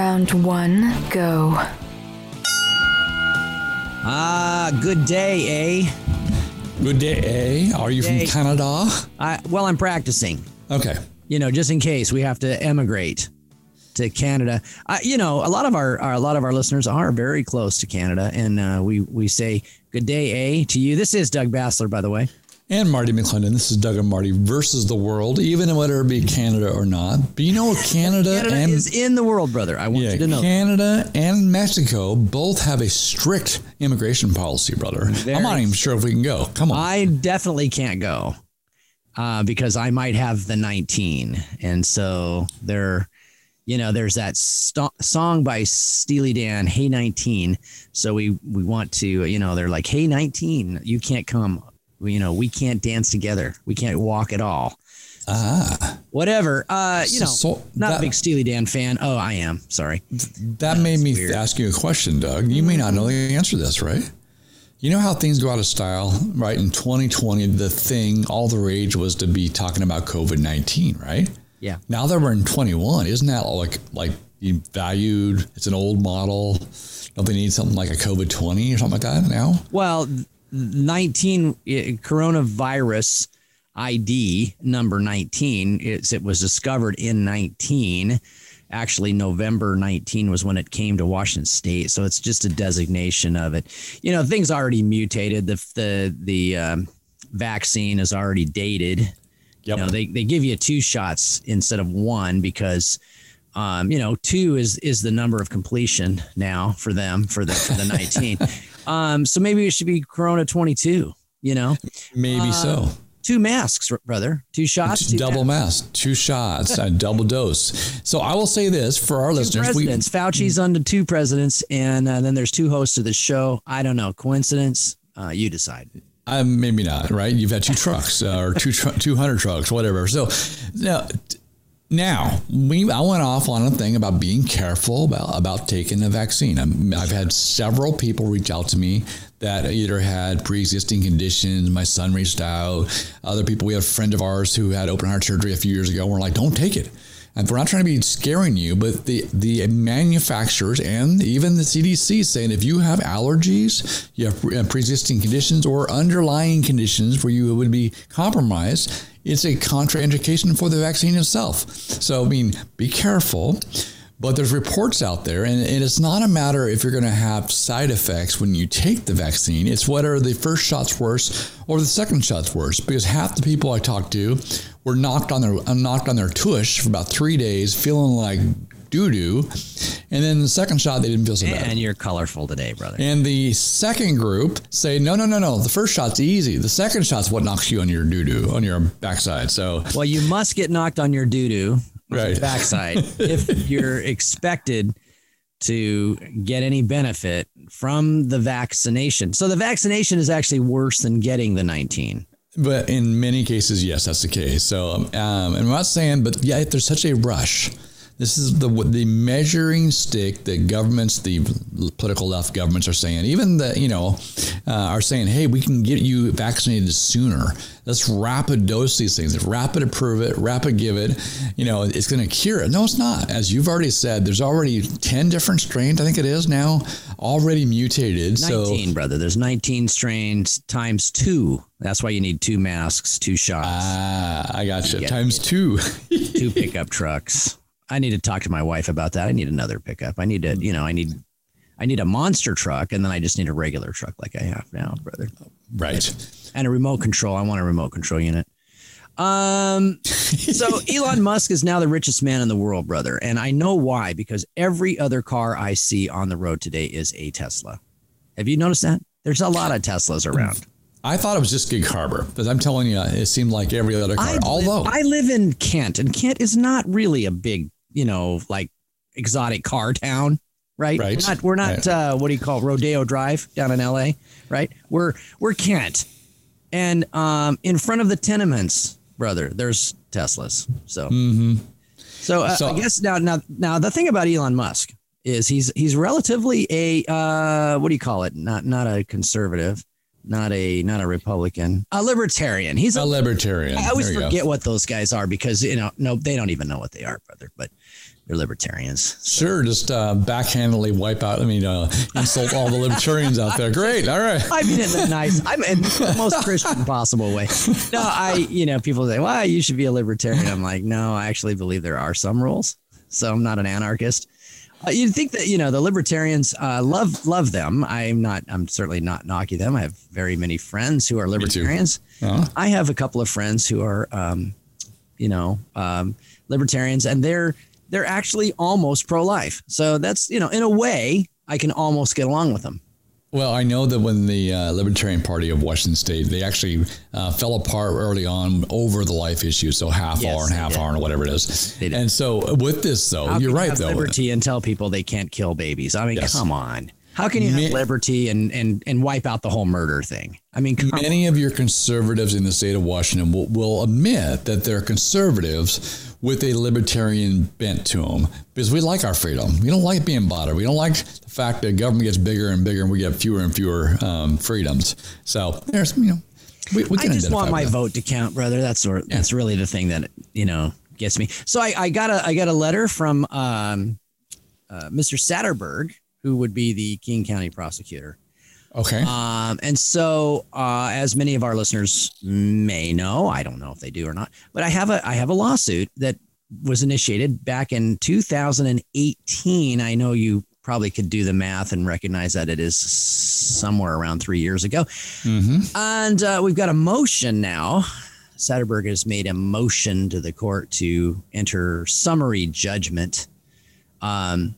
Round one, go. Ah, good day, eh? Good day, eh? Are you Day. from Canada? I, well, I'm practicing. Okay. You know, just in case we have to emigrate to Canada. I, you know, a lot of our, our a lot of our listeners are very close to Canada, and uh, we we say good day, eh, to you. This is Doug Basler, by the way. And Marty McClendon. This is Doug and Marty versus the world, even whether it be Canada or not. But you know what? Canada, Canada and is in the world, brother. I want yeah, you to know. Canada and Mexico both have a strict immigration policy, brother. I'm not even sure if we can go. Come on. I definitely can't go uh, because I might have the 19. And so there, you know, there's that sto- song by Steely Dan, Hey 19. So we, we want to, you know, they're like, Hey 19, you can't come. You know, we can't dance together. We can't walk at all. ah, Whatever. Uh, you know, So- not that- a big Steely Dan fan. Oh, I am. Sorry. that made me weird. ask you a question, Doug. You may not know the answer to this, right? You know how things go out of style, right? In 2020, the thing, all the rage was to be talking about COVID 19, right? Yeah. Now that we're in 21, isn't that like like valued? It's an old model. Don't they need something like a COVID 20 or something like that now? Well, 19 eh, coronavirus ID number 19. It's, it was discovered in 19. Actually, November 19 was when it came to Washington State. So it's just a designation of it. You know, things already mutated. The the the um, vaccine is already dated. Yep. You know, they, they give you two shots instead of one because, um, you know, two is is the number of completion now for them for the for the 19. um, so maybe it should be Corona 22. You know, Maybe so. two masks, brother, two shots, two double masks. mask, two shots, a double dose. So I will say this for our Two listeners: we, presidents. Fauci's under two presidents, and uh, then there's two hosts of the show. I don't know, coincidence? Uh, you decide. Uh, maybe not, right? You've had two trucks uh, or two tr- 200 trucks, whatever. So now, now we I went off on a thing about being careful about, about taking the vaccine. I'm, I've had several people reach out to me that either had pre-existing conditions. My son reached out. Other people, we have a friend of ours who had open heart surgery a few years ago. We're like, don't take it. And we're not trying to be scaring you, but the, the manufacturers and even the CDC saying if you have allergies, you have pre- uh, pre-existing conditions or underlying conditions where you would be compromised, it's a contraindication for the vaccine itself. So, I mean, be careful. But there's reports out there, and, it's not a matter if you're going to have side effects when you take the vaccine. It's whether the first shot's worse or the second shot's worse. Because half the people I talked to were knocked on their uh, knocked on their tush for about three days, feeling like doo doo, and then the second shot they didn't feel so bad. And you're colorful today, brother. And the second group say, no, no, no, no. The first shot's easy. The second shot's what knocks you on your doo doo, on your backside. So, Well, you must get knocked on your doo doo Right. backside if you're expected to get any benefit from the vaccination. So the vaccination is actually worse than getting the 19. but in many cases, yes, that's the case. So, um, and I'm not saying, but yeah, there's such a rush, this is the the measuring stick that governments, the political left governments are saying. Even the you know uh, are saying, hey, we can get you vaccinated sooner. Let's rapid dose these things. If rapid approve it, rapid give it, you know, it's going to cure it. No, it's not. As you've already said, there's already ten different strains. I think it is now already mutated. 19, So. brother. There's 19 strains times two. That's why you need two masks, two shots, Ah, I got you. Yeah. Times two. two pickup trucks. I need to talk to my wife about that. I need another pickup. I need to, you know, I need I need a monster truck and then I just need a regular truck like I have now, brother. right. and a remote control. I want a remote control unit. Um, so Elon Musk is now the richest man in the world, brother, and I know why because every other car I see on the road today is a Tesla. Have you noticed that? There's a lot of Teslas around. I thought it was just Gig Harbor, but I'm telling you, it seemed like every other car. I Although, I live in Kent, and Kent is not really a big, you know, like exotic car town, right? Right. We're not, we're not uh, what do you call Rodeo Drive down in L.A. Right? We're we're Kent, and um, in front of the tenements, brother, there's Teslas. So, so, uh, So- I guess now now now the thing about Elon Musk is he's he's relatively a uh, what do you call it? Not not a conservative. Not a not a Republican, a libertarian. He's a libertarian. I always you go. forget what those guys are because you know no they don't even know what they are, brother. But they're libertarians. Sure, just uh, backhandedly wipe out. I mean, uh, insult all the libertarians out there. Great, all right. I mean it in a nice. I'm in the most Christian possible way. No, I, you know, people say, "Well, you should be a libertarian." I'm like, no, I actually believe there are some rules, so I'm not an anarchist. Uh, you'd think that you know the libertarians uh, love love them. I'm not. I'm certainly not knocking them. I have very many friends who are libertarians. Uh-huh. I have a couple of friends who are, um, you know, um, libertarians, and they're they're actually almost pro life. So that's you know, in a way, I can almost get along with them. Well, I know that when the uh, Libertarian Party of Washington State, they actually uh, fell apart early on over the life issue. So half Yes, hour and half did. hour and whatever it is. And so with this, though, How you're right, though. Liberty and tell people they can't kill babies. I mean, Yes. come on. How can you have liberty and, and and wipe out the whole murder thing? I mean, Many of your conservatives in the state of Washington will, will admit that they're conservatives with a libertarian bent to them because we like our freedom. We don't like being bothered. We don't like the fact that government gets bigger and bigger and we get fewer and fewer um, freedoms. So there's, you know, we, we I just want my that. vote to count, brother. That's sort. That's really the thing that you know gets me. So I, I got a I got a letter from um, uh, Mr. Satterberg, who would be the King County prosecutor. Okay. Um, and so, uh, as many of our listeners may know, I don't know if they do or not, but I have a I have a lawsuit that was initiated back in 2018. I know you probably could do the math and recognize that it is somewhere around three years ago. mm-hmm. And uh, we've got a motion now. Satterberg has made a motion to the court to enter summary judgment. Um,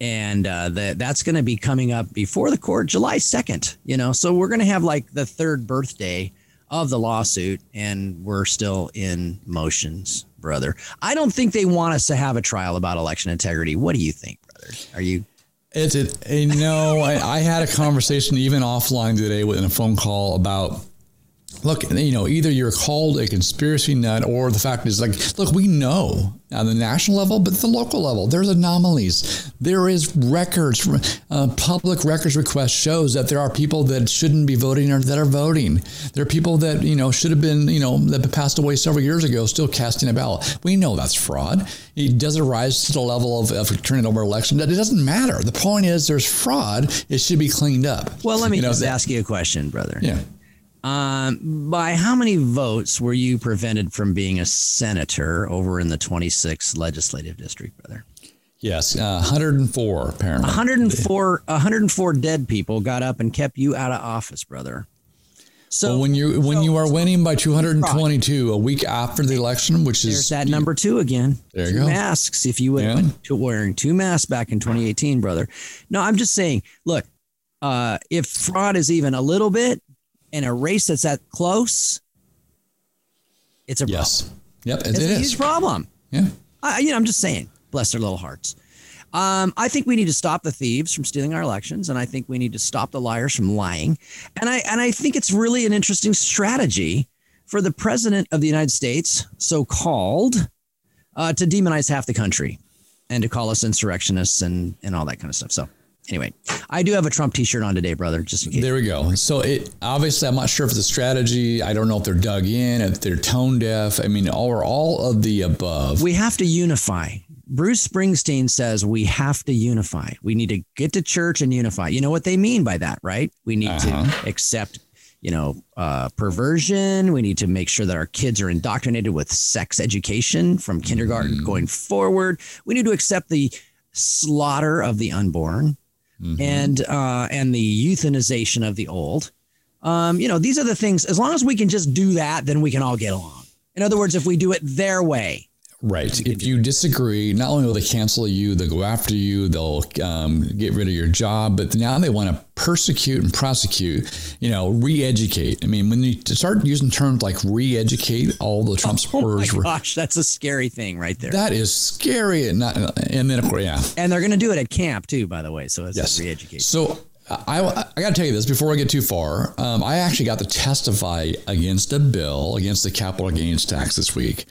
and uh, that that's going to be coming up before the court July 2nd, you know. So we're going to have like the third birthday of the lawsuit, and we're still in motions, brother. I don't think they want us to have a trial about election integrity. What do you think, brother? Are you It's it. Know, I, I had a conversation even offline today with in a phone call about. Look, you know, either you're called a conspiracy nut, or the fact is, like, look, we know on the national level, but the local level, there's anomalies. There is records, uh, public records request shows that there are people that shouldn't be voting or that are voting. There are people that you know should have been, you know, that passed away several years ago, still casting a ballot. We know that's fraud. It doesn't rise to the level of, of turning over election. But it doesn't matter. The point is, there's fraud. It should be cleaned up. well? Let me You know, just that- ask you a question, brother. Yeah. Um, by how many votes were you prevented from being a senator over in the 26th legislative district, brother? Yes, uh, 104 apparently. 104, 104 dead people got up and kept you out of office, brother. So Well, when you when so- you are winning by 222 a week after the election, which there's is that number two again. There you Two go. Masks. If you would Yeah. to wearing two masks back in 2018, brother. No, I'm just saying. Look, uh, if fraud is even a little bit in a race that's that close, it's a yes, yep, it, It's it a is. huge problem. Yeah, I, you know, I'm just saying, bless their little hearts. Um, I think we need to stop the thieves from stealing our elections, and I think we need to stop the liars from lying. And I and I think it's really an interesting strategy for the president of the United States, so called, uh, to demonize half the country and to call us insurrectionists and and all that kind of stuff. So anyway, I do have a Trump T-shirt on today, brother, just in case. there we go. So it obviously, I'm not sure if it's a strategy. I don't know if they're dug in, if they're tone deaf. I mean, or all of the above. we have to unify. Bruce Springsteen says we have to unify. We need to get to church and unify. You know what they mean by that, right? We need Uh-huh. to accept, you know, uh, perversion. We need to make sure that our kids are indoctrinated with sex education from kindergarten Mm-hmm. going forward. We need to accept the slaughter of the unborn Mhm. and uh, and the euthanization of the old. Um, you know, these are the things. As long as we can just do that, then we can all get along. In other words, if we do it their way, Right. If you disagree, not only will they cancel you, they'll go after you, they'll um, get rid of your job, but now they want to persecute and prosecute, you know, re educate. I mean, when you start using terms like re educate, all the Trump Oh my supporters gosh, that's a scary thing right there. That is scary. And, not, and then, of course, yeah. and they're going to do it at camp too, by the way. So it's Yes. re-education. So I, I got to tell you this before I get too far. Um, I actually got to testify against a bill against the capital gains tax this week.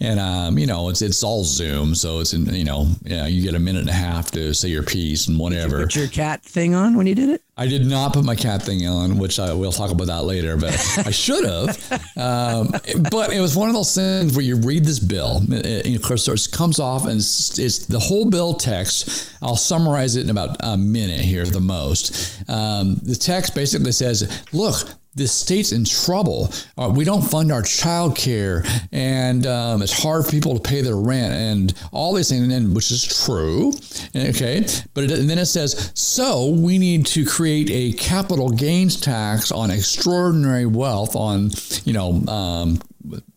And um, you know it's it's all Zoom, so it's in you know yeah you get a minute and a half to say your piece and whatever. Put your cat thing on when you did it. I did not put my cat thing on, which I will talk about that later, but I should have. Um, but it was one of those things where you read this bill, it, of course, it comes off and it's, it's, the whole bill text. I'll summarize it in about a minute here, the most. Um, the text basically says, look, the state's in trouble. Uh, we don't fund our child care, and um, it's hard for people to pay their rent, and all these things, and, which is true. Okay, but it, and then it says, so we need to create a capital gains tax on extraordinary wealth, on you know. Um,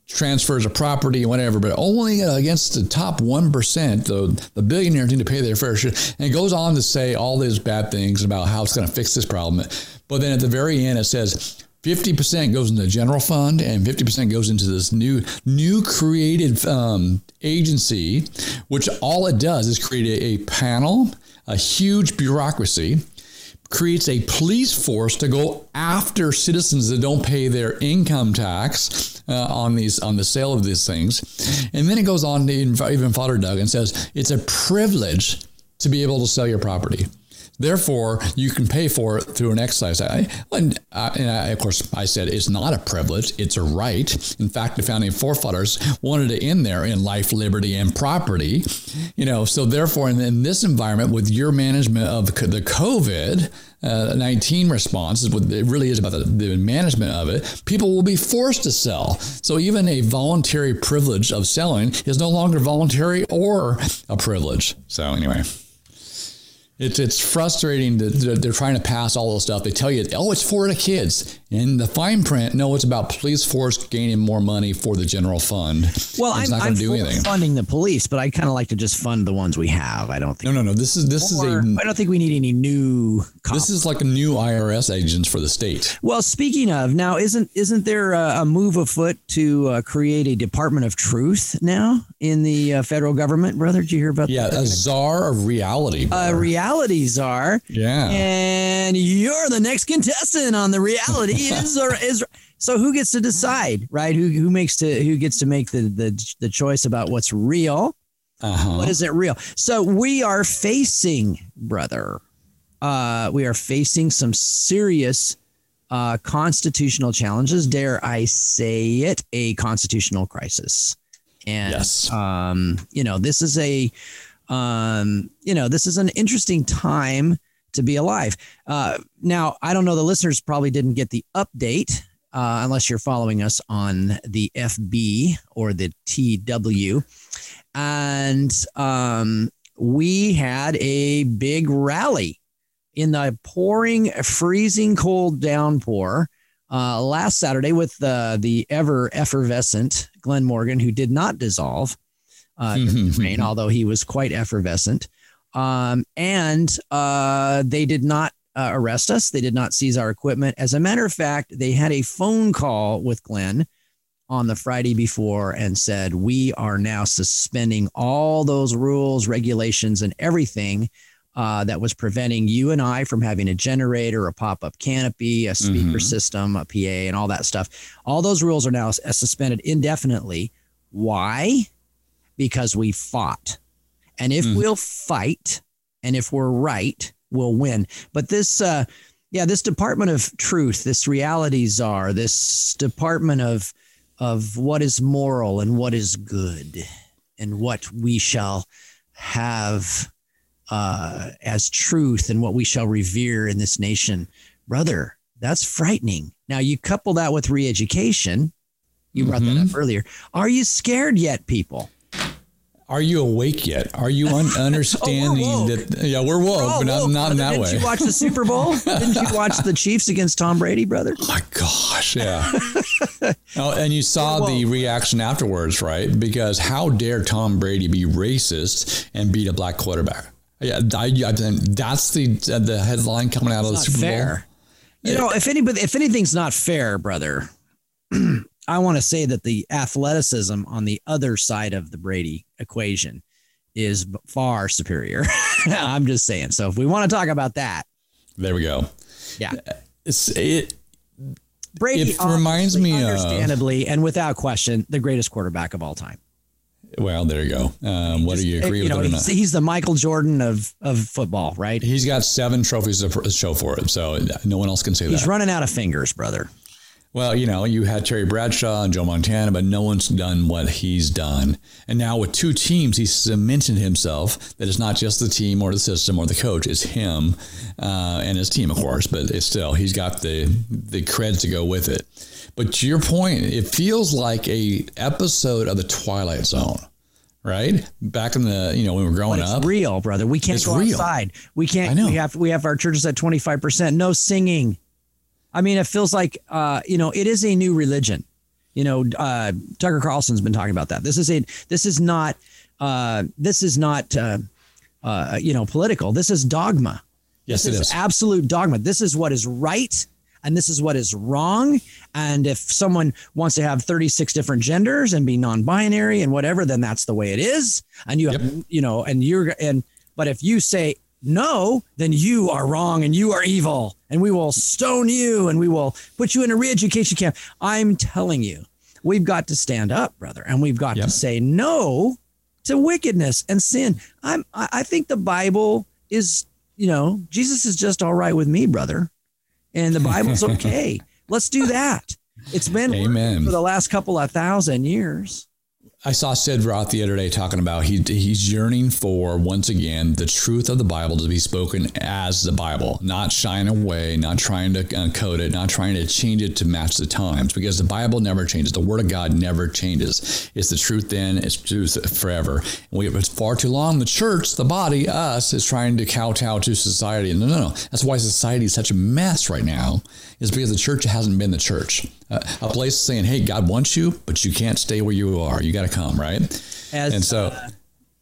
transfers of property, whatever, but only against the top 1%, the, the billionaires need to pay their fair share. And it goes on to say all these bad things about how it's going to fix this problem. But then at the very end, it says 50% goes into the general fund and 50% goes into this new new created um, agency which all it does is create a, a, panel a huge bureaucracy creates a police force to go after citizens that don't pay their income tax uh, on these on the sale of these things. And then it goes on to even fodder Doug and says it's a privilege to be able to sell your property Therefore, you can pay for it through an excise. And, and I, of course, I said it's not a privilege; it's a right. In fact, the founding forefathers wanted to end there in life, liberty, and property. You know, so therefore, in, in this environment, with your management of the COVID. Uh, 19 response is what it really is about the, the, management of it. People will be forced to sell. So even a voluntary privilege of selling is no longer voluntary or a privilege. So anyway. It's it's frustrating that they're trying to pass all this stuff. They tell you, oh, it's for the kids. In the fine print, no, it's about police force gaining more money for the general fund. Well, it's I'm, I'm do anything. funding the police, but I kind of like to just fund the ones we have. I don't think. No, no, no. This is this or, is a. I don't think we need any new. Cops. This is like a new IRS agents for the state. Well, speaking of, now isn't isn't there a, a move afoot to uh, create a Department of Truth now in the uh, federal government, brother? Did you hear about yeah, that? Yeah, a czar of reality. A reality czar. Yeah. And you're the next contestant on the reality is or is so who gets to decide, right? Who who makes to who gets to make the the, the choice about what's real? Uh-huh. What is it real? So we are facing, brother. Uh, we are facing some serious uh, constitutional challenges. Dare I say it? A constitutional crisis. And yes. um, you know, this is a um, you know, this is an interesting time to be alive. Uh, now, I don't know, the listeners probably didn't get the update uh, unless you're following us on the FB or the TW. And um, we had a big rally in the pouring, freezing cold downpour uh, last Saturday with uh, the ever effervescent Glenn Morgan, who did not dissolve uh, rain, although he was quite effervescent. Um, and uh, they did not uh, arrest us. They did not seize our equipment. As a matter of fact, they had a phone call with Glenn on the Friday before and said, We are now suspending all those rules, regulations, and everything uh, that was preventing you and I from having a generator, a pop up canopy, a speaker mm-hmm. system, a PA, and all that stuff. All those rules are now suspended indefinitely. Why? Because we fought. And if mm. we'll fight and if we're right, we'll win. But this, uh, yeah, this Department of Truth, this reality czar, this Department of of what is moral and what is good, and what we shall have uh, as truth, and what we shall revere in this nation, brother. That's frightening. Now you couple that with re-education. You brought mm-hmm. that up mm-hmm. earlier. Are you scared yet, people? Are you awake yet? Are you un- oh, understanding oh, that? Yeah, we're woke, we're but not, not in that Didn't way. Didn't you watch the Super Bowl? Didn't you watch the Chiefs against Tom Brady, brother? Oh my gosh, yeah. oh, and you saw the reaction afterwards, right? Because how dare Tom Brady be racist and beat a black quarterback? Yeah, I, I, that's the the headline coming out it's of the Super fair. Bowl. You know, if anybody, if anything's not fair, brother, I want to say that the athleticism on the other side of the Brady equation is far superior. I'm just saying. So if we want to talk about that, there we go. Yeah, it's, it. Brady it reminds me understandably of, and without question the greatest quarterback of all time. Well, there you go. Um, whether you agree you with know, it or he's, not. he's the Michael Jordan of of football, right? He's got seven trophies to show for it, so no one else can say He's that. He's running out of fingers, brother. Well, you know, you had Terry Bradshaw and Joe Montana, but no one's done what he's done. And now with two teams, he's cemented himself that it's not just the team or the system or the coach, it's him uh, and his team, of course. But it's still, he's got the the creds to go with it. But to your point, it feels like a episode of the Twilight Zone, right? Back in the, you know, when we were growing it's up. real, brother. We can't It's go real. outside. We can't. I know. We have we have our churches at twenty five percent. No singing. I mean, it feels like uh, you know it is a new religion. You know, uh, Tucker Carlson's been talking about that. This is a this is not uh, this is not uh, uh, you know political. This is dogma. yes, this it is is. absolute dogma. This is what is right and this is what is wrong. And if someone wants to have 36 different genders and be non-binary and whatever, then that's the way it is. And you have, Yep. you know, and you're and but if you say no, then you are wrong and you are evil and we will stone you and we will put you in a re-education camp. I'm telling you, we've got to stand up, brother, and we've got Yep. to say no to wickedness and sin. I'm I I think the Bible is, you know, Jesus is just all right with me, brother. And the Bible's okay. Let's do that. It's been for the last couple of thousand years. I saw Sid Roth the other day talking about he he's yearning for once again the truth of the Bible to be spoken as the Bible, not shying away, not trying to uh, code it, not trying to change it to match the times, because the Bible never changes. The Word of God never changes. It's the truth then, it's truth forever. And we it's far too long. The church, the body, us, is trying to kowtow to society. And no, no, no. That's why society is such a mess right now. Is because the church hasn't been the church. Uh, a place saying, "Hey, God wants you, but you can't stay where you are. You got to come." Right? As and so, uh,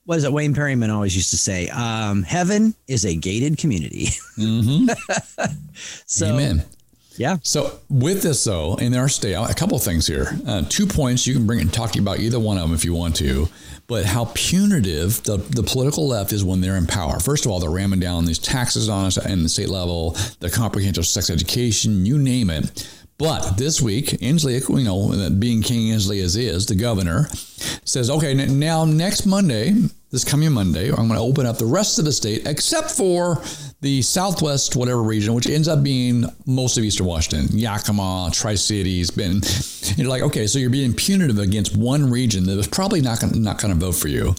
what is it? Wayne Perryman always used to say, um, "Heaven is a gated community." so, amen. yeah, So with this though, in our state, a couple of things here. Uh, two points you can bring and talk about either one of them if you want to. But how punitive the, the political left is when they're in power. First of all, they're ramming down these taxes on us in the state level, the comprehensive sex education, you name it. But this week, Inslee, you know, uh, being King Inslee as is, the governor, says, okay, now next Monday, this coming Monday, I'm going to open up the rest of the state except for the Southwest, whatever region, which ends up being most of Eastern Washington, Yakima, Tri Cities. Been, you're like, okay, so you're being punitive against one region that was probably not going not going to vote for you.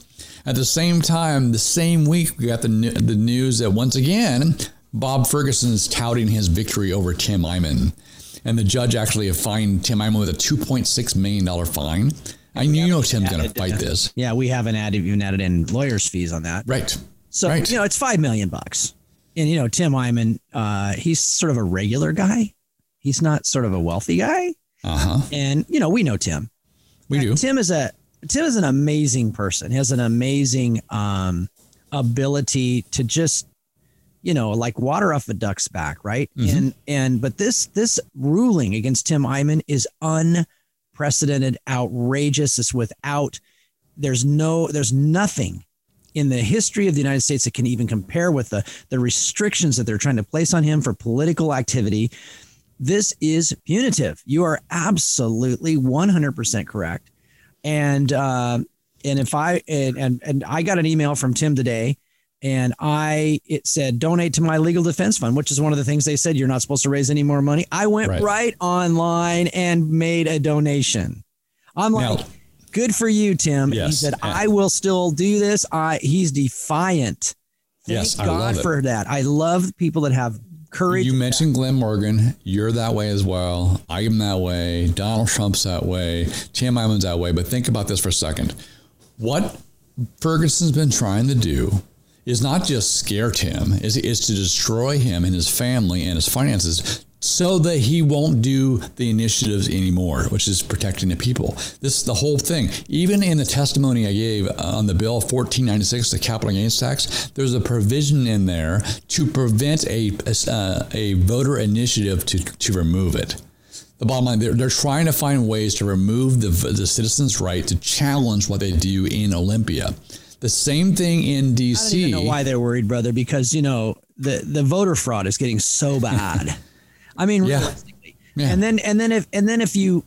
At the same time, the same week, we got the the news that once again, Bob Ferguson is touting his victory over Tim Eyman. And the judge actually fined Tim Eyman with a $2.6 million fine. I knew, you know, Tim's going to fight this. yeah, we haven't added even added in lawyers' fees on that. Right. So Right. you know, it's five million bucks. And you know, Tim Eyman, uh, he's sort of a regular guy. He's not sort of a wealthy guy. Uh huh. And you know, we know Tim. We do. Tim is a Tim is an amazing person. He has an amazing um, ability to just, you know, like water off a duck's back, right? Mhm. And and but this this ruling against Tim Eyman is unprecedented, outrageous. It's without there's no there's nothing in the history of the United States that can even compare with the the restrictions that they're trying to place on him for political activity. This is punitive. You are absolutely 100% correct. And uh, and if I and, and and I got an email from Tim today, and I it said donate to my legal defense fund, which is one of the things they said you're not supposed to raise any more money. I went Right. right, online and made a donation. I'm like, Now- good for you, Tim. He said. I will still do this. I he's defiant. Thank Yes, I God love it. for that. I love people that have courage. You mentioned Glenn Morgan. You're that way as well. I am that way. Donald Trump's that way. Tim Eyman's that way. But think about this for a second. What Ferguson's been trying to do is not just scare Tim, is, is to destroy him and his family and his finances so that he won't do the initiatives anymore, which is protecting the people. This is the whole thing. Even in the testimony I gave on the bill 1496, the capital gains tax, there's a provision in there to prevent a, uh, a voter initiative to, to remove it. The bottom line, they're, they're trying to find ways to remove the, the citizens' right to challenge what they do in Olympia. The same thing in DC. I don't even know why they're worried, brother, because you know the the voter fraud is getting so bad. I mean, Yeah. realistically. Yeah. And then and then if and then if you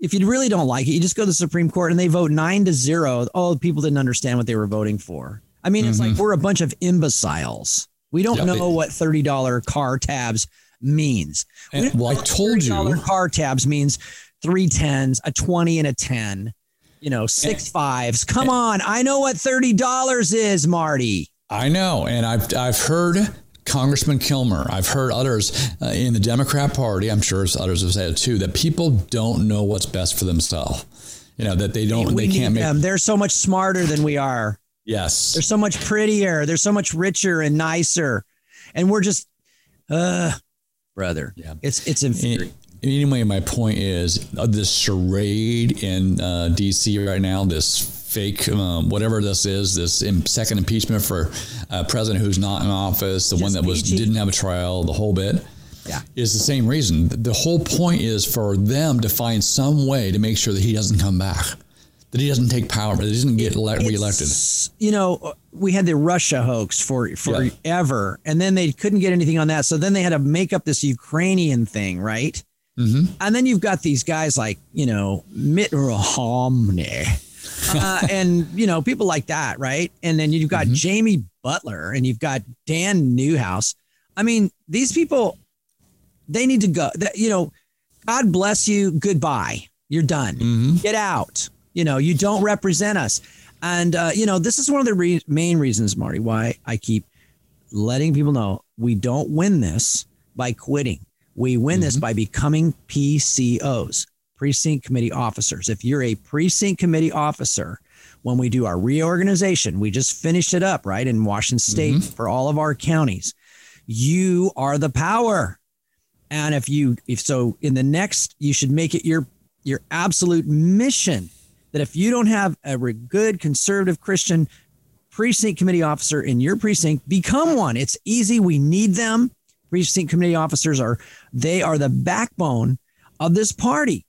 if you really don't like it, you just go to the Supreme Court and they vote nine to zero. Oh, people didn't understand what they were voting for. I mean, it's like mm-hmm. we're a bunch of imbeciles. We don't Yeah, know what thirty dollar car tabs means. And- well, I told $30 you. car tabs means three tens, a twenty, and a ten. You know, six fives. Come on, I know what thirty dollars is, Marty. I know, and I've I've heard Congressman Kilmer, I've heard others uh, in the Democrat Party. I'm sure others have said it too that people don't know what's best for themselves. You know that they don't, we they can't make. them. They're so much smarter than we are. Yes, They're so much prettier. They're so much richer and nicer, and we're just, uh, brother. Yeah. It's it's infuriating. Anyway, my point is uh, this charade in uh, D.C. right now, this fake, um, whatever this is, this second impeachment for a president who's not in office, the one that was peachy. didn't have a trial, the whole bit. Yeah. Is the same reason. The whole point is for them to find some way to make sure that he doesn't come back, that he doesn't take power, that he doesn't get ele- reelected. You know, we had the Russia hoax for forever, and then they couldn't get anything on that. So then they had to make up this Ukrainian thing, right? Mm-hmm. And then you've got these guys like you know Mitt Romney, uh, and you know people like that, right? And then you've got Jaime Beutler, and you've got Dan Newhouse. I mean, these people, they need to go. That you know, God bless you. Goodbye. You're done. Get out. You know, you don't represent us. And uh, you know, this is one of the re- main reasons, Marty, why I keep letting people know we don't win this by quitting. We win this mm-hmm. by becoming PCOs, precinct committee officers. If you're a precinct committee officer, when we do our reorganization, we just finished it up, right, in Washington State mm-hmm. for all of our counties. You are the power. And if you, if so, in the next, you should make it your your absolute mission that if you don't have a good conservative Christian precinct committee officer in your precinct, become one. It's easy. We need them. Precinct committee officers are they are the backbone of this party.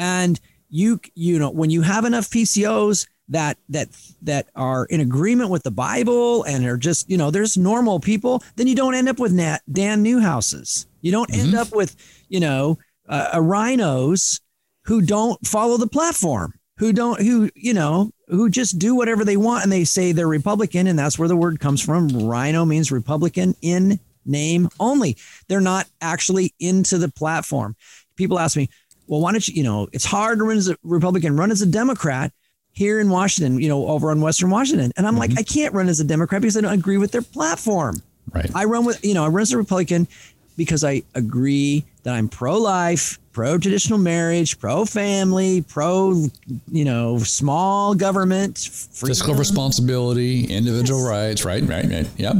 And you you know when you have enough PCOs that that that are in agreement with the Bible and are just you know there's normal people, then you don't end up with Nat, Dan Newhouses. You don't end up with you know uh, uh, rhinos who don't follow the platform, who don't who you know who just do whatever they want and they say they're Republican and that's where the word comes from. Rhino means Republican in name only. They're not actually into the platform. People ask me, well, why don't you, you know, it's hard to run as a Republican, run as a Democrat here in Washington, you know, over on Western Washington. And I'm like, mm-hmm. I can't run as a Democrat because I don't agree with their platform. Right. I run with, you know, I run as a Republican because I agree that I'm pro life, pro traditional marriage, pro family, pro, you know, small government, freedom. Fiscal responsibility, individual rights, right, right, right. Yep.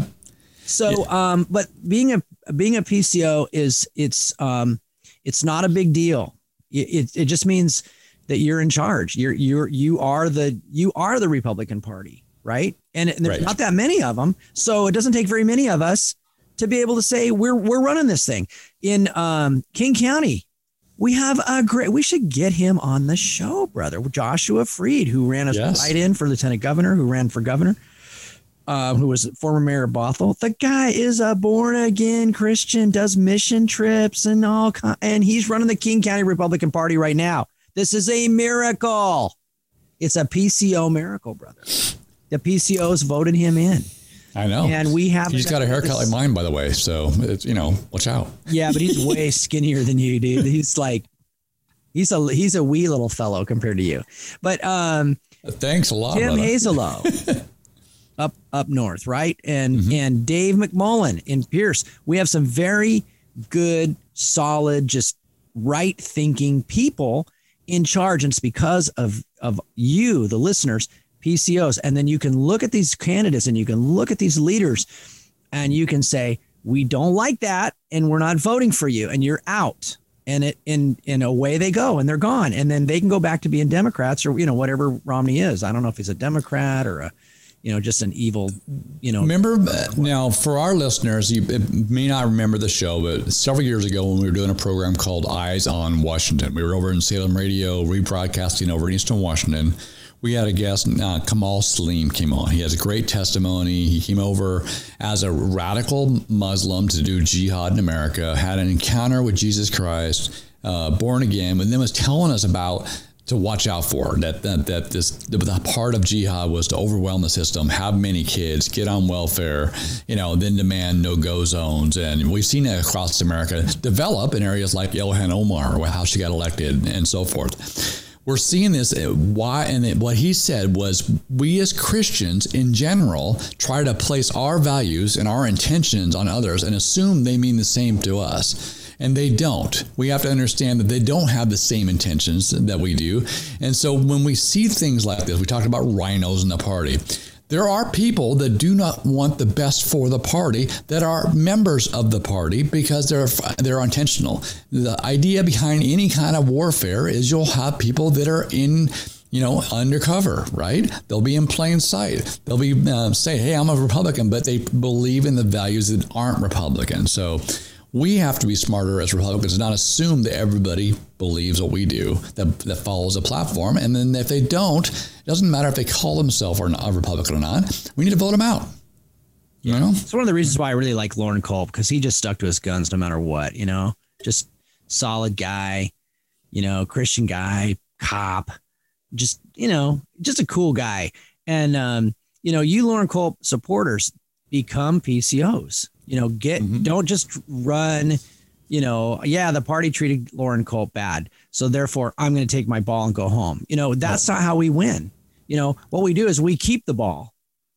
So, um, but being a being a PCO is it's um, it's not a big deal. It, it it just means that you're in charge. You're you're you are the you are the Republican Party, right? And, there's Right. not that many of them, so it doesn't take very many of us to be able to say we're we're running this thing in um, King County. We have a great. We should get him on the show, brother. Joshua Freed, who ran as Yes. right in for lieutenant governor, who ran for governor uh, who was former mayor of Bothell. The guy is a born again Christian, does mission trips and all, ki- and he's running the King County Republican Party right now. This is a miracle. It's a PCO miracle, brother. The PCOs voted him in, I know. and we have. He's got a haircut like mine, by the way. So it's you know, watch out. Yeah, but he's way skinnier than you, dude. He's like, he's a he's a wee little fellow compared to you. But um, Thanks a lot, Tim brother. Hazelow up up north, right? And mm-hmm. and Dave McMullen in Pierce. We have some very good, solid, just right thinking people in charge. And it's because of of you, the listeners, PCOs. And then you can look at these candidates and you can look at these leaders and you can say, we don't like that and we're not voting for you and you're out and it in in away they go and they're gone and then they can go back to being democrats or you know whatever romney is i don't know if he's a democrat or a you know just an evil you know Remember uh, now for our listeners, you may not remember the show, but several years ago when we were doing a program called Eyes on Washington, we were over in Salem Radio, rebroadcasting over in Eastern Washington. We had a guest, uh, Kamal Saleem, came on. He has a great testimony. He came over as a radical Muslim to do jihad in America, had an encounter with Jesus Christ, uh, born again, and then was telling us about to watch out for. That that, that this the part of jihad was to overwhelm the system, have many kids, get on welfare, you know, then demand no go zones, and we've seen it across America develop in areas like Ilhan Omar, how she got elected, and so forth. We're seeing this. Uh, why and it, what he said was, we as Christians in general try to place our values and our intentions on others and assume they mean the same to us and they don't. We have to understand that they don't have the same intentions that we do. And so when we see things like this, we talked about rhinos in the party. There are people that do not want the best for the party that are members of the party because they're they're intentional. The idea behind any kind of warfare is you'll have people that are in you know, undercover, right? They'll be in plain sight. They'll be uh, say, "Hey, I'm a Republican," but they believe in the values that aren't Republican. So we have to be smarter as Republicans and not assume that everybody believes what we do, that, that follows a platform. And then if they don't, it doesn't matter if they call themselves or a Republican or not, we need to vote them out. You know? It's one of the reasons why I really like Loren Culp because he just stuck to his guns no matter what, you know, just solid guy, you know, Christian guy, cop, just, you know, just a cool guy. And, um, you know, you Loren Culp supporters become PCOs you know, get mm-hmm. don't just run, you know, yeah, the party treated Loren Culp bad. So therefore I'm going to take my ball and go home. You know, that's not how we win. You know, what we do is we keep the ball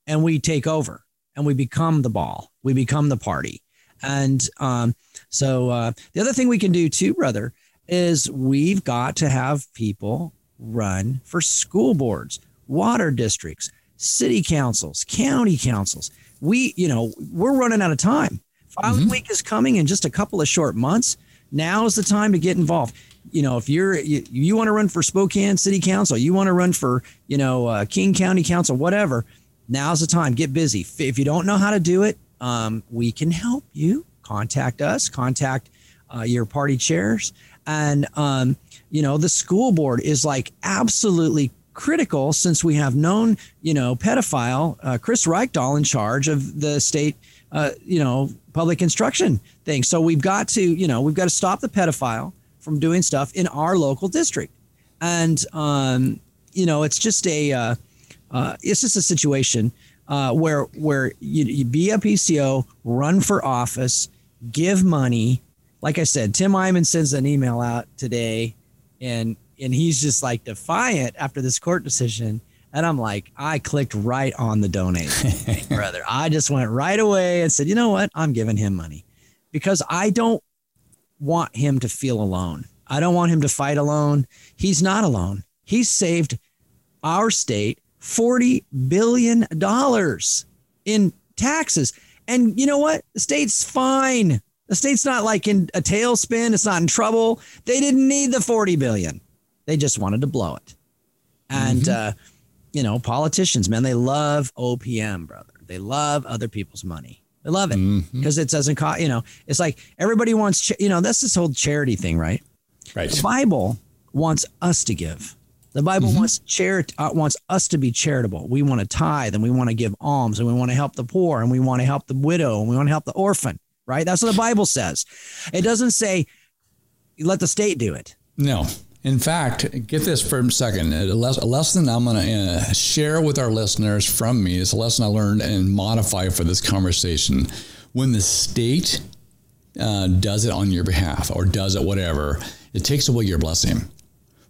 and we take over and we become the ball. We become the party. And um, so uh, the other thing we can do too, brother, is we've got to have people run for school boards, water districts, city councils, county councils we, you know, we're running out of time. Filing mm-hmm. week is coming in just a couple of short months. Now is the time to get involved. You know, if you're you, you want to run for Spokane City Council, you want to run for you know uh, King County Council, whatever. Now's the time. Get busy. If you don't know how to do it, um, we can help you. Contact us. Contact uh, your party chairs, and um, you know the school board is like absolutely critical since we have known, you know, pedophile uh, Chris Reykdal in charge of the state, uh, you know, public instruction thing. So we've got to, you know, we've got to stop the pedophile from doing stuff in our local district. And, um, you know, it's just a, uh, uh, it's just a situation uh, where where you, you be a PCO, run for office, give money. Like I said, Tim Eyman sends an email out today, and and he's just like defiant after this court decision. And I'm like, I clicked right on the donate, brother. I just went right away and said, you know what? I'm giving him money because I don't want him to feel alone. I don't want him to fight alone. He's not alone. He saved our state $40 billion in taxes. And you know what? The state's fine. The state's not like in a tailspin. It's not in trouble. They didn't need the 40 billion. They just wanted to blow it. And, mm-hmm. uh, you know, politicians, man, they love OPM, brother. They love other people's money. They love it because mm-hmm. it doesn't cost, you know, it's like everybody wants, cha- you know, that's this whole charity thing, right? Right. The Bible wants us to give. The Bible mm-hmm. wants charity, uh, wants us to be charitable. We want to tithe and we want to give alms and we want to help the poor and we want to help the widow and we want to help the orphan, right? That's what the Bible says. It doesn't say let the state do it. No. In fact, get this for a second. A, lesson I'm going to uh, share with our listeners from me is a lesson I learned and modify for this conversation. When the state uh, does it on your behalf or does it whatever, it takes away your blessing.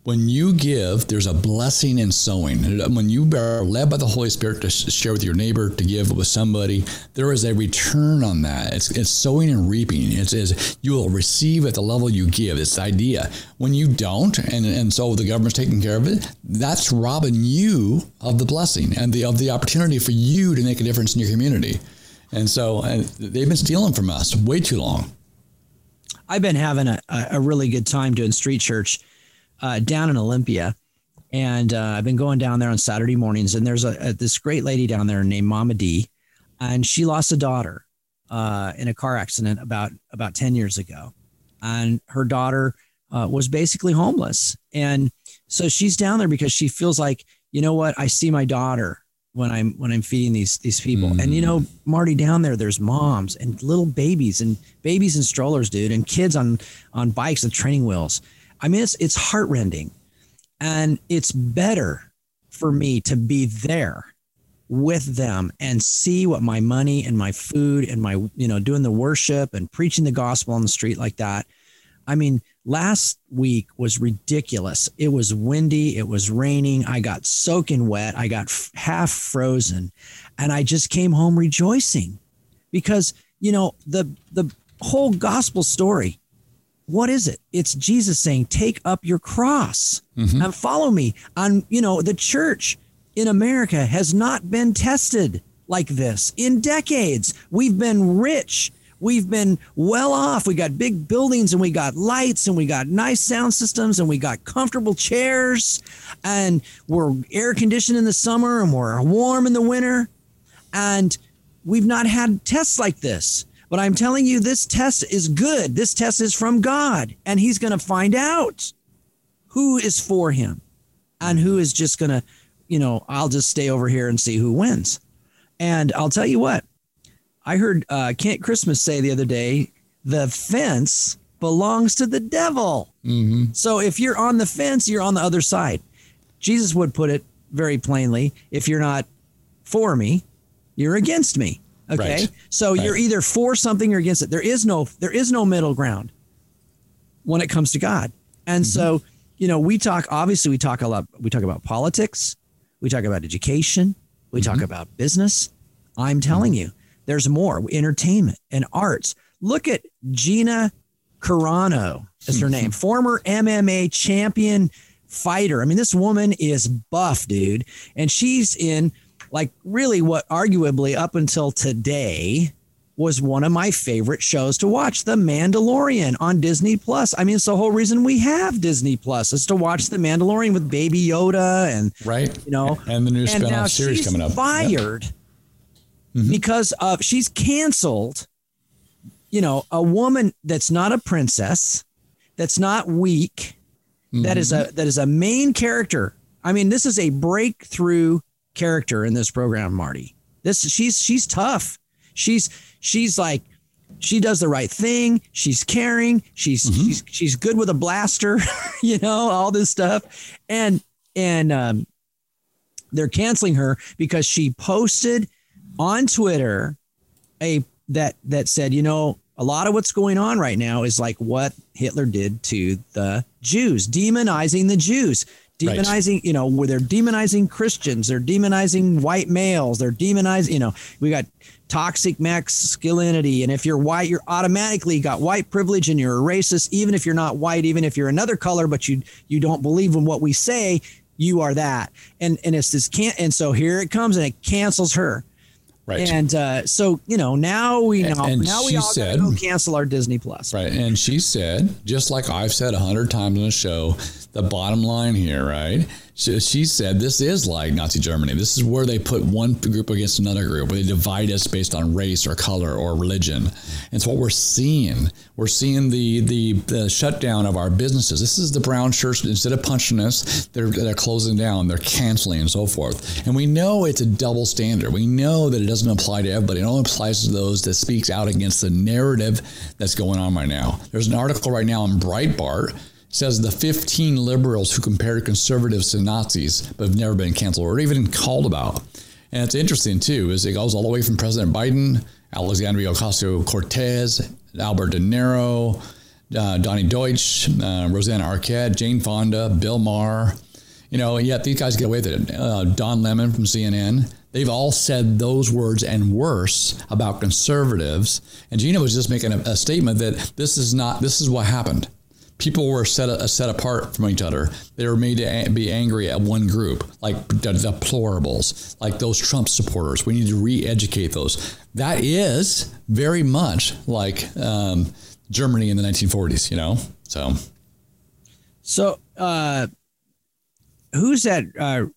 When you give, there's a blessing in sowing. When you are led by the Holy Spirit to share with your neighbor, to give with somebody, there is a return on that. It's, it's sowing and reaping. It says you will receive at the level you give. It's the idea. When you don't, and, and so the government's taking care of it, that's robbing you of the blessing and the, of the opportunity for you to make a difference in your community. And so and they've been stealing from us way too long. I've been having a, a really good time doing street church uh, down in Olympia. And uh, I've been going down there on Saturday mornings, and there's a, a, this great lady down there named Mama D, and she lost a daughter uh, in a car accident about about ten years ago, and her daughter uh, was basically homeless, and so she's down there because she feels like, you know what, I see my daughter when I'm when I'm feeding these these people. And you know, Marty down there, there's moms and little babies and babies and strollers, dude, and kids on on bikes and training wheels. I mean, it's it's heartrending, and it's better for me to be there with them and see what my money and my food and my you know doing the worship and preaching the gospel on the street like that. I mean, last week was ridiculous. It was windy, it was raining, I got soaking wet, I got f- half frozen, and I just came home rejoicing because, you know, the the whole gospel story what is it? It's Jesus saying, "Take up your cross mm-hmm. and follow me." On you know, the church in America has not been tested like this in decades. We've been rich. We've been well off. We got big buildings and we got lights and we got nice sound systems and we got comfortable chairs and we're air conditioned in the summer and we're warm in the winter. And we've not had tests like this. But I'm telling you, this test is good. This test is from God, and He's going to find out who is for Him and who is just going to, you know, I'll just stay over here and see who wins. And I'll tell you what, I heard uh, Kent Christmas say the other day the fence belongs to the devil. So if you're on the fence, you're on the other side. Jesus would put it very plainly if you're not for me, you're against me. Okay. Right. So Right. you're either for something or against it. There is no there is no middle ground when it comes to God. And so, mm-hmm. you know, we talk obviously we talk a lot we talk about politics, we talk about education, we talk mm-hmm. about business. I'm telling mm-hmm. you, there's more entertainment and arts. Look at Gina Carano is her name, former MMA champion fighter. I mean, this woman is buff, dude, and she's in like really what arguably up until today was one of my favorite shows to watch, The Mandalorian on Disney Plus. I mean, it's the whole reason we have Disney Plus is to watch The Mandalorian with Baby Yoda and Right. you know, And the new and spinoff series coming up. Fired because of she's canceled. You know, a woman that's not a princess, that's not weak, that is Mm-hmm. a that is a main character. I mean, this is a breakthrough character in this program, Marty. This she's she's tough. She's she's like she does the right thing. She's caring. She's Mm-hmm. she's she's good with a blaster, you know, all this stuff. And and um they're canceling her because she posted on Twitter a that that said, you know, a lot of what's going on right now is like what Hitler did to the Jews, demonizing the Jews, Right. demonizing, you know, where they're demonizing Christians, they're demonizing white males, they're demonizing, you know, we got toxic masculinity. And if you're white, you're automatically got white privilege and you're a racist, even if you're not white, even if you're another color, but you you don't believe in what we say, you are that. And and it's this can't and so here it comes and it cancels her. Right. And uh, so you know now we know And now we all said- go cancel our Disney Plus. Right. And she said, just like I've said a hundred times on the show, the bottom line here, right? She, said this is like Nazi Germany. This is where they put one group against another group, where they divide us based on race or color or religion. And it's what we're seeing. We're seeing the the, the shutdown of our businesses. This is the brown shirts. Instead of punching us, they're they're closing down, they're canceling, and so forth. And we know it's a double standard. We know that it doesn't apply to everybody. It only applies to those that speaks out against the narrative that's going on right now. There's an article right now in Breitbart says the 15 liberals who compared conservatives to Nazis but have never been canceled or even called about. And it's interesting too, is it goes all the way from President Biden, Alexandria Ocasio Cortez, Albert De Niro, uh, Donnie Deutsch, uh, Rosanna Arquette, Jane Fonda, Bill Maher. You know, and yet these guys get away with it. Uh, Don Lemon from CNN, they've all said those words and worse about conservatives. And Gina was just making a, a statement that this is not, this is what happened. People were set, uh, set apart from each other. They were made to be angry at one group, like the deplorables, like those Trump supporters. We need to re educate those. That is very much like um, Germany in the 1940s, you know? So. So uh, who's that uh,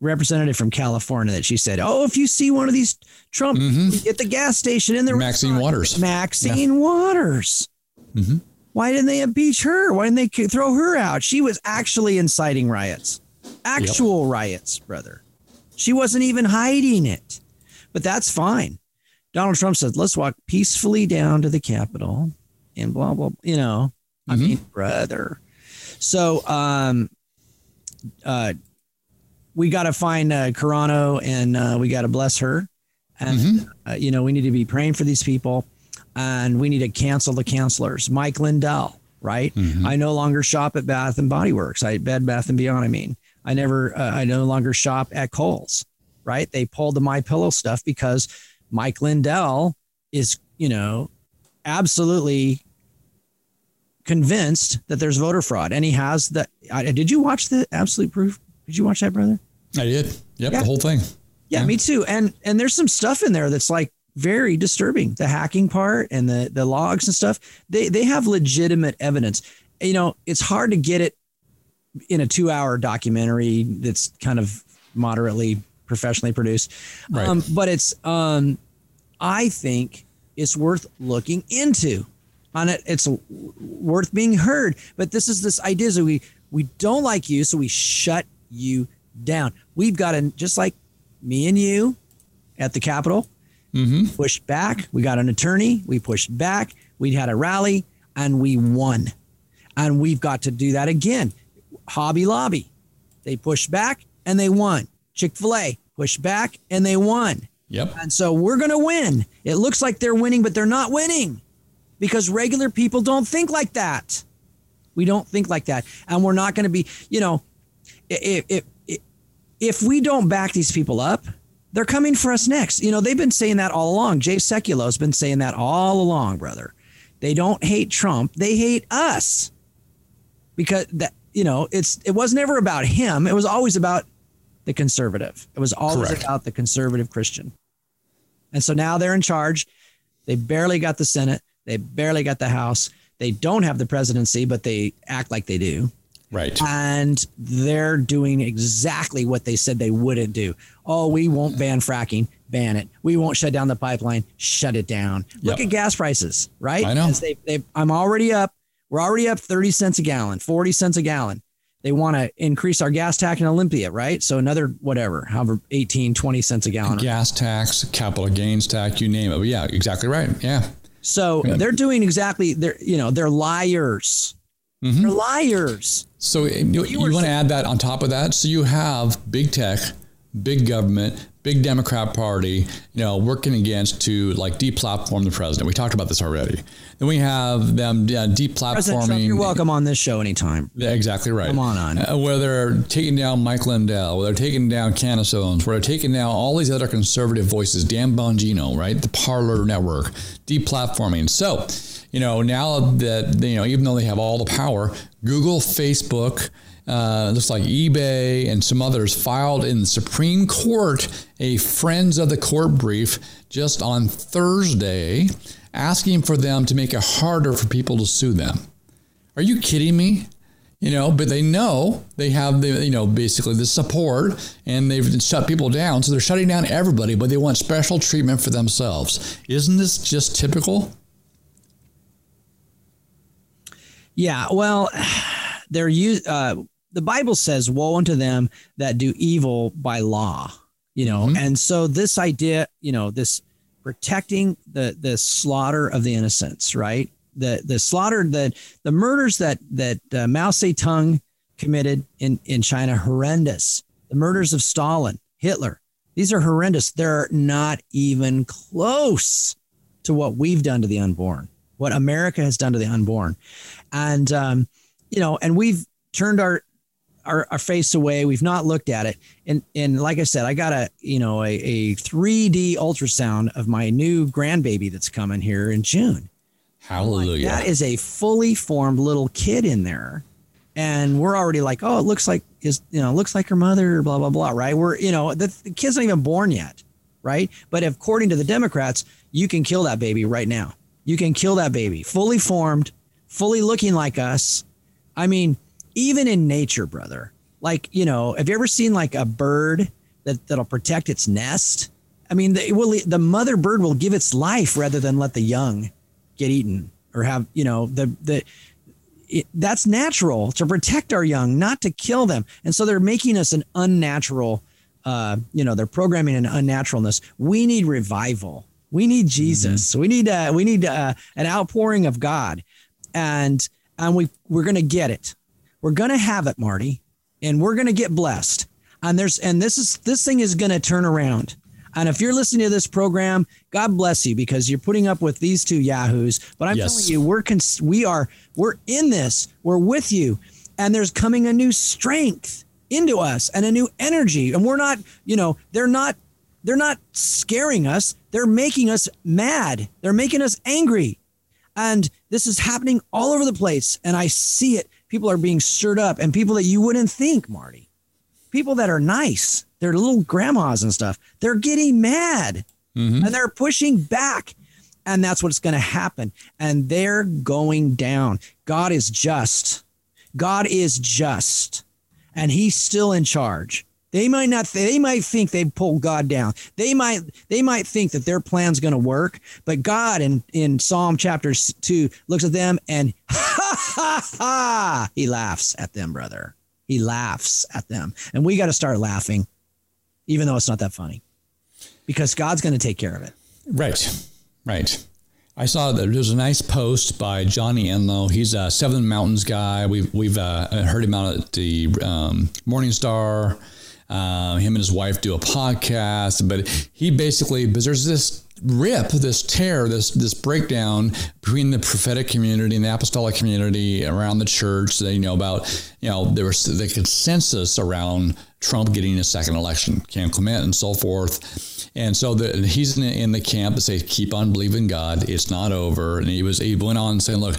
representative from California that she said, "Oh, if you see one of these Trump at the gas station in the Mm-hmm. Maxine restaurant," Waters. Maxine Waters." Mm-hmm. Why didn't they impeach her? Why didn't they throw her out? She was actually inciting riots, actual riots, brother. She wasn't even hiding it. But that's fine. Donald Trump said, let's walk peacefully down to the Capitol and blah, blah, you know. I Mhm. mean, brother. So, um, uh, we got to find uh, Carano and uh, we got to bless her. And, uh, you know, we need to be praying for these people and we need to cancel the counselors. Mike Lindell, right? I no longer shop at Bath and Body Works. I Bed Bath and Beyond. I mean, I never, uh, I no longer shop at Kohl's, right? They pulled the My Pillow stuff because Mike Lindell is, you know, absolutely convinced that there's voter fraud, and he has the. I, did you watch the Absolute Proof? Did you watch that, brother? I did. Yep, Yeah. the whole thing. Yeah, Yeah. me too. And and there's some stuff in there that's like very disturbing. The hacking part and the the logs and stuff. They they have legitimate evidence. You know, it's hard to get it in a two hour documentary that's kind of moderately professionally produced. Right. Um, but it's um, I think it's worth looking into. On it, it's worth being heard. But this is this idea that we we don't like you, so we shut you down. We've got to just like me and you at the Capitol Mm-hmm. pushed back. We got an attorney. We pushed back. We had a rally and we won. And we've got to do that again. Hobby Lobby, they pushed back and they won. Chick fil A pushed back and they won. Yep. And so we're going to win. It looks like they're winning, but they're not winning because regular people don't think like that. We don't think like that. And we're not going to be, you know, if, if, if we don't back these people up, they're coming for us next. You know, they've been saying that all along. Jay Sekulow has been saying that all along, brother. They don't hate Trump, they hate us. Because that, you know, it's it was never about him. It was always about the conservative. It was always Correct. about the conservative Christian. And so now they're in charge. They barely got the Senate. They barely got the House. They don't have the presidency, but they act like they do Right. and they're doing exactly what they said they wouldn't do. Oh, we won't ban fracking, ban it. We won't shut down the pipeline, shut it down. Look at gas prices, right? I know. They, they, I'm already up. We're already up 30 cents a gallon, 40 cents a gallon. They want to increase our gas tax in Olympia, right? So another whatever, however, 18, 20 cents a gallon. Gas tax, capital gains tax, you name it. But yeah, exactly right. Yeah. So they're doing exactly, they're, you know, they're liars. Mm-hmm. They're liars. So you, you, were want to add that on top of that. So you have big tech, big government, big Democrat Party, you know, working against to like deplatform the president. We talked about this already. Then we have them uh, President Trump, deplatforming. you're welcome on this show anytime. Yeah, exactly right. Come on on. Uh, where they're taking down Mike Lindell, where they're taking down Candace Owens, where they're taking down all these other conservative voices, Dan Bongino, right? The Parler Network, deplatforming. So, you know, now that, you know, even though they have all the power, Google, Facebook, uh, looks like eBay and some others filed in the Supreme Court a Friends of the Court brief just on Thursday asking for them to make it harder for people to sue them. Are you kidding me? You know, but they know they have the, you know, basically the support and they've shut people down. So they're shutting down everybody, but they want special treatment for themselves. Isn't this just typical? Yeah, well, they're use uh, the Bible says, "Woe unto them that do evil by law." You know, Mhm. and so this idea, you know, this protecting the the slaughter of the innocents, right? The the slaughter the the murders that that uh, Mao Zedong committed in in China horrendous. The murders of Stalin, Hitler, these are horrendous. They're not even close to what we've done to the unborn, what America has done to the unborn and um, you know, and we've turned our, our our face away. We've not looked at it, and and like I said, I got a you know a a 3D ultrasound of my new grandbaby that's coming here in June. Hallelujah. That is a fully formed little kid in there, and we're already like, oh, it looks like his you know looks like her mother, blah blah blah, right? We're you know the, the kid's not even born yet, right? But according to the Democrats, you can kill that baby right now. You can kill that baby, fully formed, fully looking like us. I mean, even in nature, brother. Like you know, have you ever seen like a bird that that'll protect its nest? I mean, the, will, the mother bird will give its life rather than let the young get eaten or have you know the the it, that's natural to protect our young not to kill them and so they're making us an unnatural uh, you know, they're programming an unnaturalness. We need revival. We need Jesus. Mm-hmm. We need uh, we need uh, an outpouring of God, and and we we're gonna get it. We're gonna have it, Marty, and we're gonna get blessed. And there's and this is this thing is gonna turn around. And if you're listening to this program, God bless you because you're putting up with these two yahoos. But I'm yes. telling you, we're cons- we are we're in this. We're with you, and there's coming a new strength into us and a new energy. And we're not, you know, they're not they're not scaring us. They're making us mad. They're making us angry. And this is happening all over the place. And I see it. People are being stirred up and people that you wouldn't think, Marty, people that are nice, they're little grandmas and stuff, they're getting mad mm-hmm. and they're pushing back. And that's what's going to happen. And they're going down. God is just. God is just. And he's still in charge. They might not. They might think they pulled God down. They might. They might think that their plan's going to work. But God, in in Psalm chapter two, looks at them and ha ha ha. He laughs at them, brother. He laughs at them, and we got to start laughing, even though it's not that funny, because God's going to take care of it. Right. Right. I saw that there's a nice post by Johnny Enlow. He's a Seven Mountains guy. We've we've uh, heard him out at the um, Morning Star uh, him and his wife do a podcast, but he basically, because there's this rip, this tear, this this breakdown between the prophetic community and the apostolic community around the church. They you know about you know there was the consensus around Trump getting a second election, Kim Clement, and so forth. And so the, he's in, the camp that say keep on believing God. It's not over. And he was he went on saying, look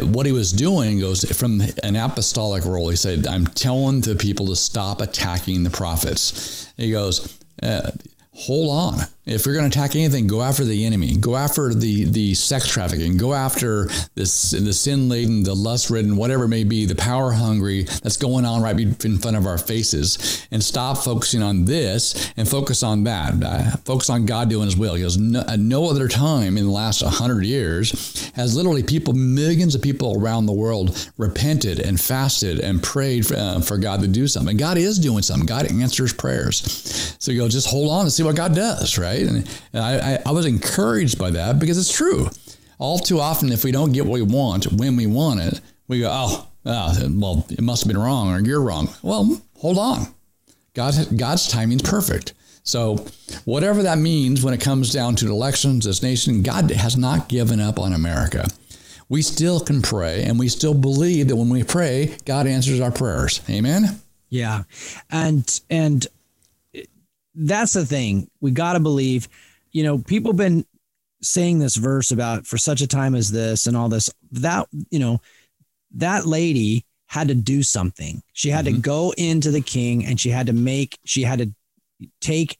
what he was doing goes from an apostolic role. He said, I'm telling the people to stop attacking the prophets. He goes, uh, hold on. If you're going to attack anything, go after the enemy. Go after the the sex trafficking. Go after this the sin laden, the lust ridden, whatever it may be, the power hungry that's going on right in front of our faces, and stop focusing on this and focus on that. Uh, focus on God doing His will. Goes, no, at no other time in the last hundred years has literally people, millions of people around the world, repented and fasted and prayed for, uh, for God to do something. God is doing something. God answers prayers. So you go, just hold on and see what God does, right? Right? And, I, I was encouraged by that because it's true. All too often, if we don't get what we want when we want it, we go, oh, oh well, it must have been wrong or you're wrong. Well, hold on. God, God's timing's perfect. So, whatever that means when it comes down to elections, this nation, God has not given up on America. We still can pray, and we still believe that when we pray, God answers our prayers. Amen. Yeah, and and that's the thing. We got to believe, you know, people been saying this verse about for such a time as this and all this. That, you know, that lady had to do something. She had mm-hmm. to go into the king and she had to make, she had to take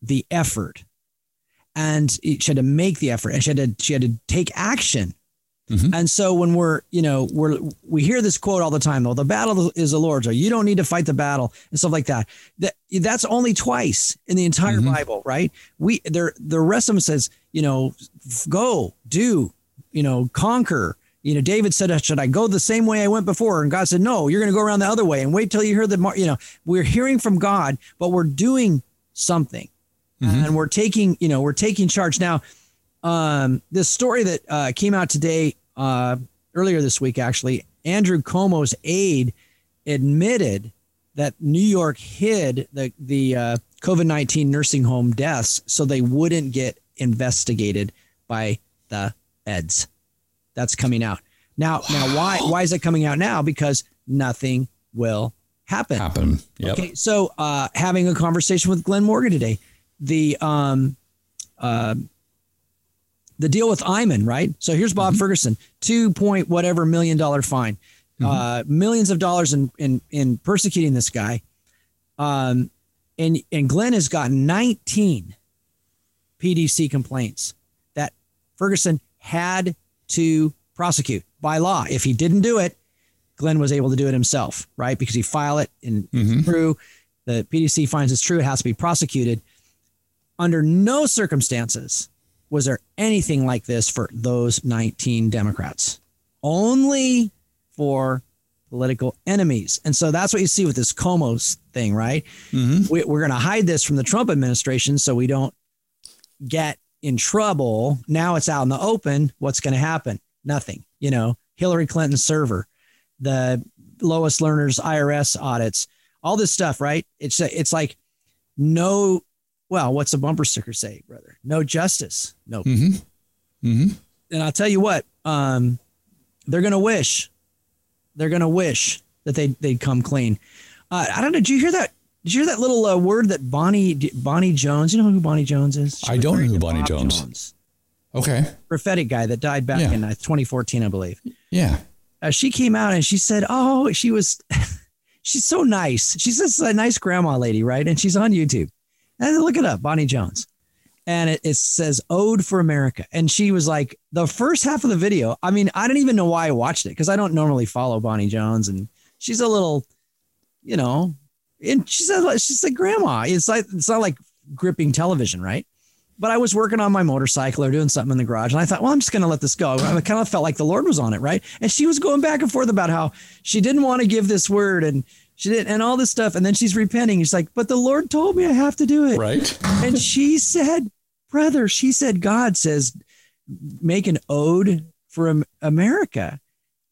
the effort and she had to make the effort and she had to, she had to take action Mm-hmm. And so when we're, you know, we're we hear this quote all the time, though, the battle is the Lord's, or you don't need to fight the battle and stuff like that. That that's only twice in the entire mm-hmm. Bible, right? We there the rest of them says, you know, go, do, you know, conquer. You know, David said, "Should I go the same way I went before?" And God said, "No, you're going to go around the other way and wait till you hear the." You know, we're hearing from God, but we're doing something, mm-hmm. and we're taking, you know, we're taking charge now um, this story that uh, came out today, uh, earlier this week, actually, Andrew Cuomo's aide admitted that New York hid the the uh, COVID nineteen nursing home deaths so they wouldn't get investigated by the eds. That's coming out now. Wow. Now, why why is it coming out now? Because nothing will happen. Happen. Yep. Okay. So, uh, having a conversation with Glenn Morgan today, the um, uh, the deal with Eyman, right? So here's Bob mm-hmm. Ferguson, two point whatever million dollar fine, mm-hmm. uh, millions of dollars in, in in persecuting this guy. Um, and and Glenn has got 19 PDC complaints that Ferguson had to prosecute by law. If he didn't do it, Glenn was able to do it himself, right? Because he file it and mm-hmm. it's true. The PDC finds it's true. It has to be prosecuted. Under no circumstances was there anything like this for those 19 Democrats? Only for political enemies. And so that's what you see with this Cuomo thing, right? Mm-hmm. We, we're going to hide this from the Trump administration so we don't get in trouble. Now it's out in the open. What's going to happen? Nothing. You know, Hillary Clinton's server, the Lois Lerner's IRS audits, all this stuff, right? It's it's like no. Well, what's a bumper sticker say, brother? No justice, no. Mm-hmm. Mm-hmm. And I'll tell you what, um, they're gonna wish, they're gonna wish that they they'd come clean. Uh, I don't know. Did you hear that? Did you hear that little uh, word that Bonnie Bonnie Jones? You know who Bonnie Jones is? She I don't know who Bonnie Bob Jones. Okay. prophetic guy that died back Yeah. in uh, 2014, I believe. Yeah. uh, she came out and she said, "Oh, she was, she's so nice. She's just a nice grandma lady, right?" And she's on YouTube. And look it up, Bonnie Jones, and it, it says "Ode for America." And she was like, the first half of the video. I mean, I didn't even know why I watched it because I don't normally follow Bonnie Jones, and she's a little, you know, and she's a she's a grandma. It's like it's not like gripping television, right? But I was working on my motorcycle or doing something in the garage, and I thought, well, I'm just going to let this go. I kind of felt like the Lord was on it, right? And she was going back and forth about how she didn't want to give this word, and she didn't, and all this stuff. And then she's repenting. She's like, but the Lord told me I have to do it. Right. And she said, brother, she said, God says, make an ode for America,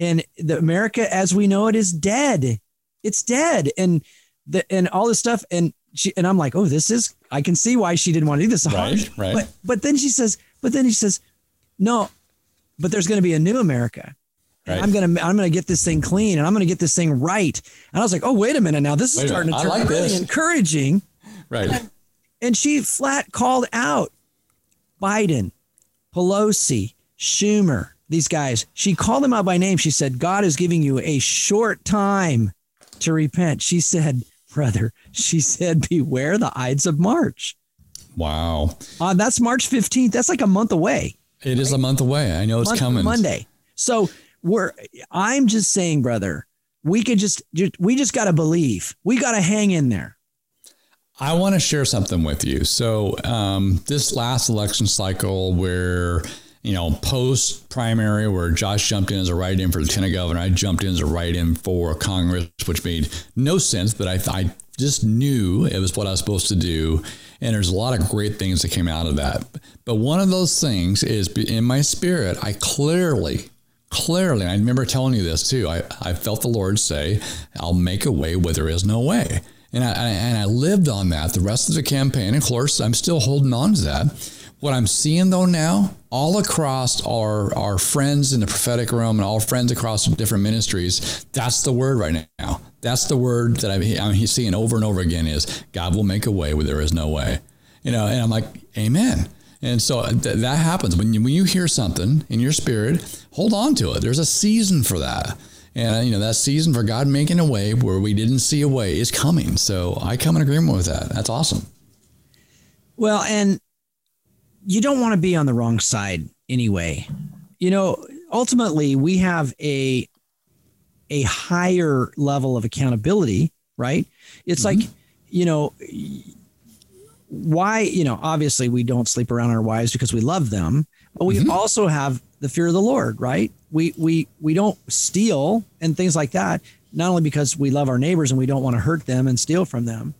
and the America as we know it is dead. It's dead, and the and all this stuff, and she and I'm like, oh, this is. I can see why she didn't want to do this. Right, right. But but then she says, but then he says, no, but there's going to be a new America. And Right. I'm gonna I'm gonna get this thing clean and I'm gonna get this thing right. And I was like, oh wait a minute now, this is starting minute, to turn like really this. encouraging. Right. And she flat called out Biden, Pelosi, Schumer, these guys. She called them out by name. She said, God is giving you a short time to repent. She said, brother, she said, beware the Ides of March. Wow. Uh, that's March 15th. That's like a month away. It is a month away. I know it's month coming. Monday. So we're I'm just saying, brother, we could just ju- we just got to believe. We got to hang in there. I want to share something with you. So, um, this last election cycle, where you know, post primary, where Josh jumped in as a write-in for lieutenant governor, I jumped in as a write-in for Congress, which made no sense, but I, I just knew it was what I was supposed to do. And there's a lot of great things that came out of that. But one of those things is in my spirit, I clearly, clearly, I remember telling you this too. I, I felt the Lord say, I'll make a way where there is no way. And I, and I lived on that the rest of the campaign. Of course, I'm still holding on to that. What I'm seeing though now, all across our our friends in the prophetic realm and all friends across different ministries, that's the word right now. That's the word that I'm, I'm seeing over and over again is God will make a way where there is no way. You know, and I'm like, Amen. And so th- that happens when you when you hear something in your spirit, hold on to it. There's a season for that. And you know that season for God making a way where we didn't see a way is coming. So I come in agreement with that. That's awesome. Well, and you don't want to be on the wrong side anyway. You know, ultimately we have a a higher level of accountability, right? It's mm-hmm. like, you know, why, you know, obviously we don't sleep around our wives because we love them, but we also have the fear of the Lord, right? We we we don't steal and things like that, not only because we love our neighbors and we don't want to hurt them and steal from them,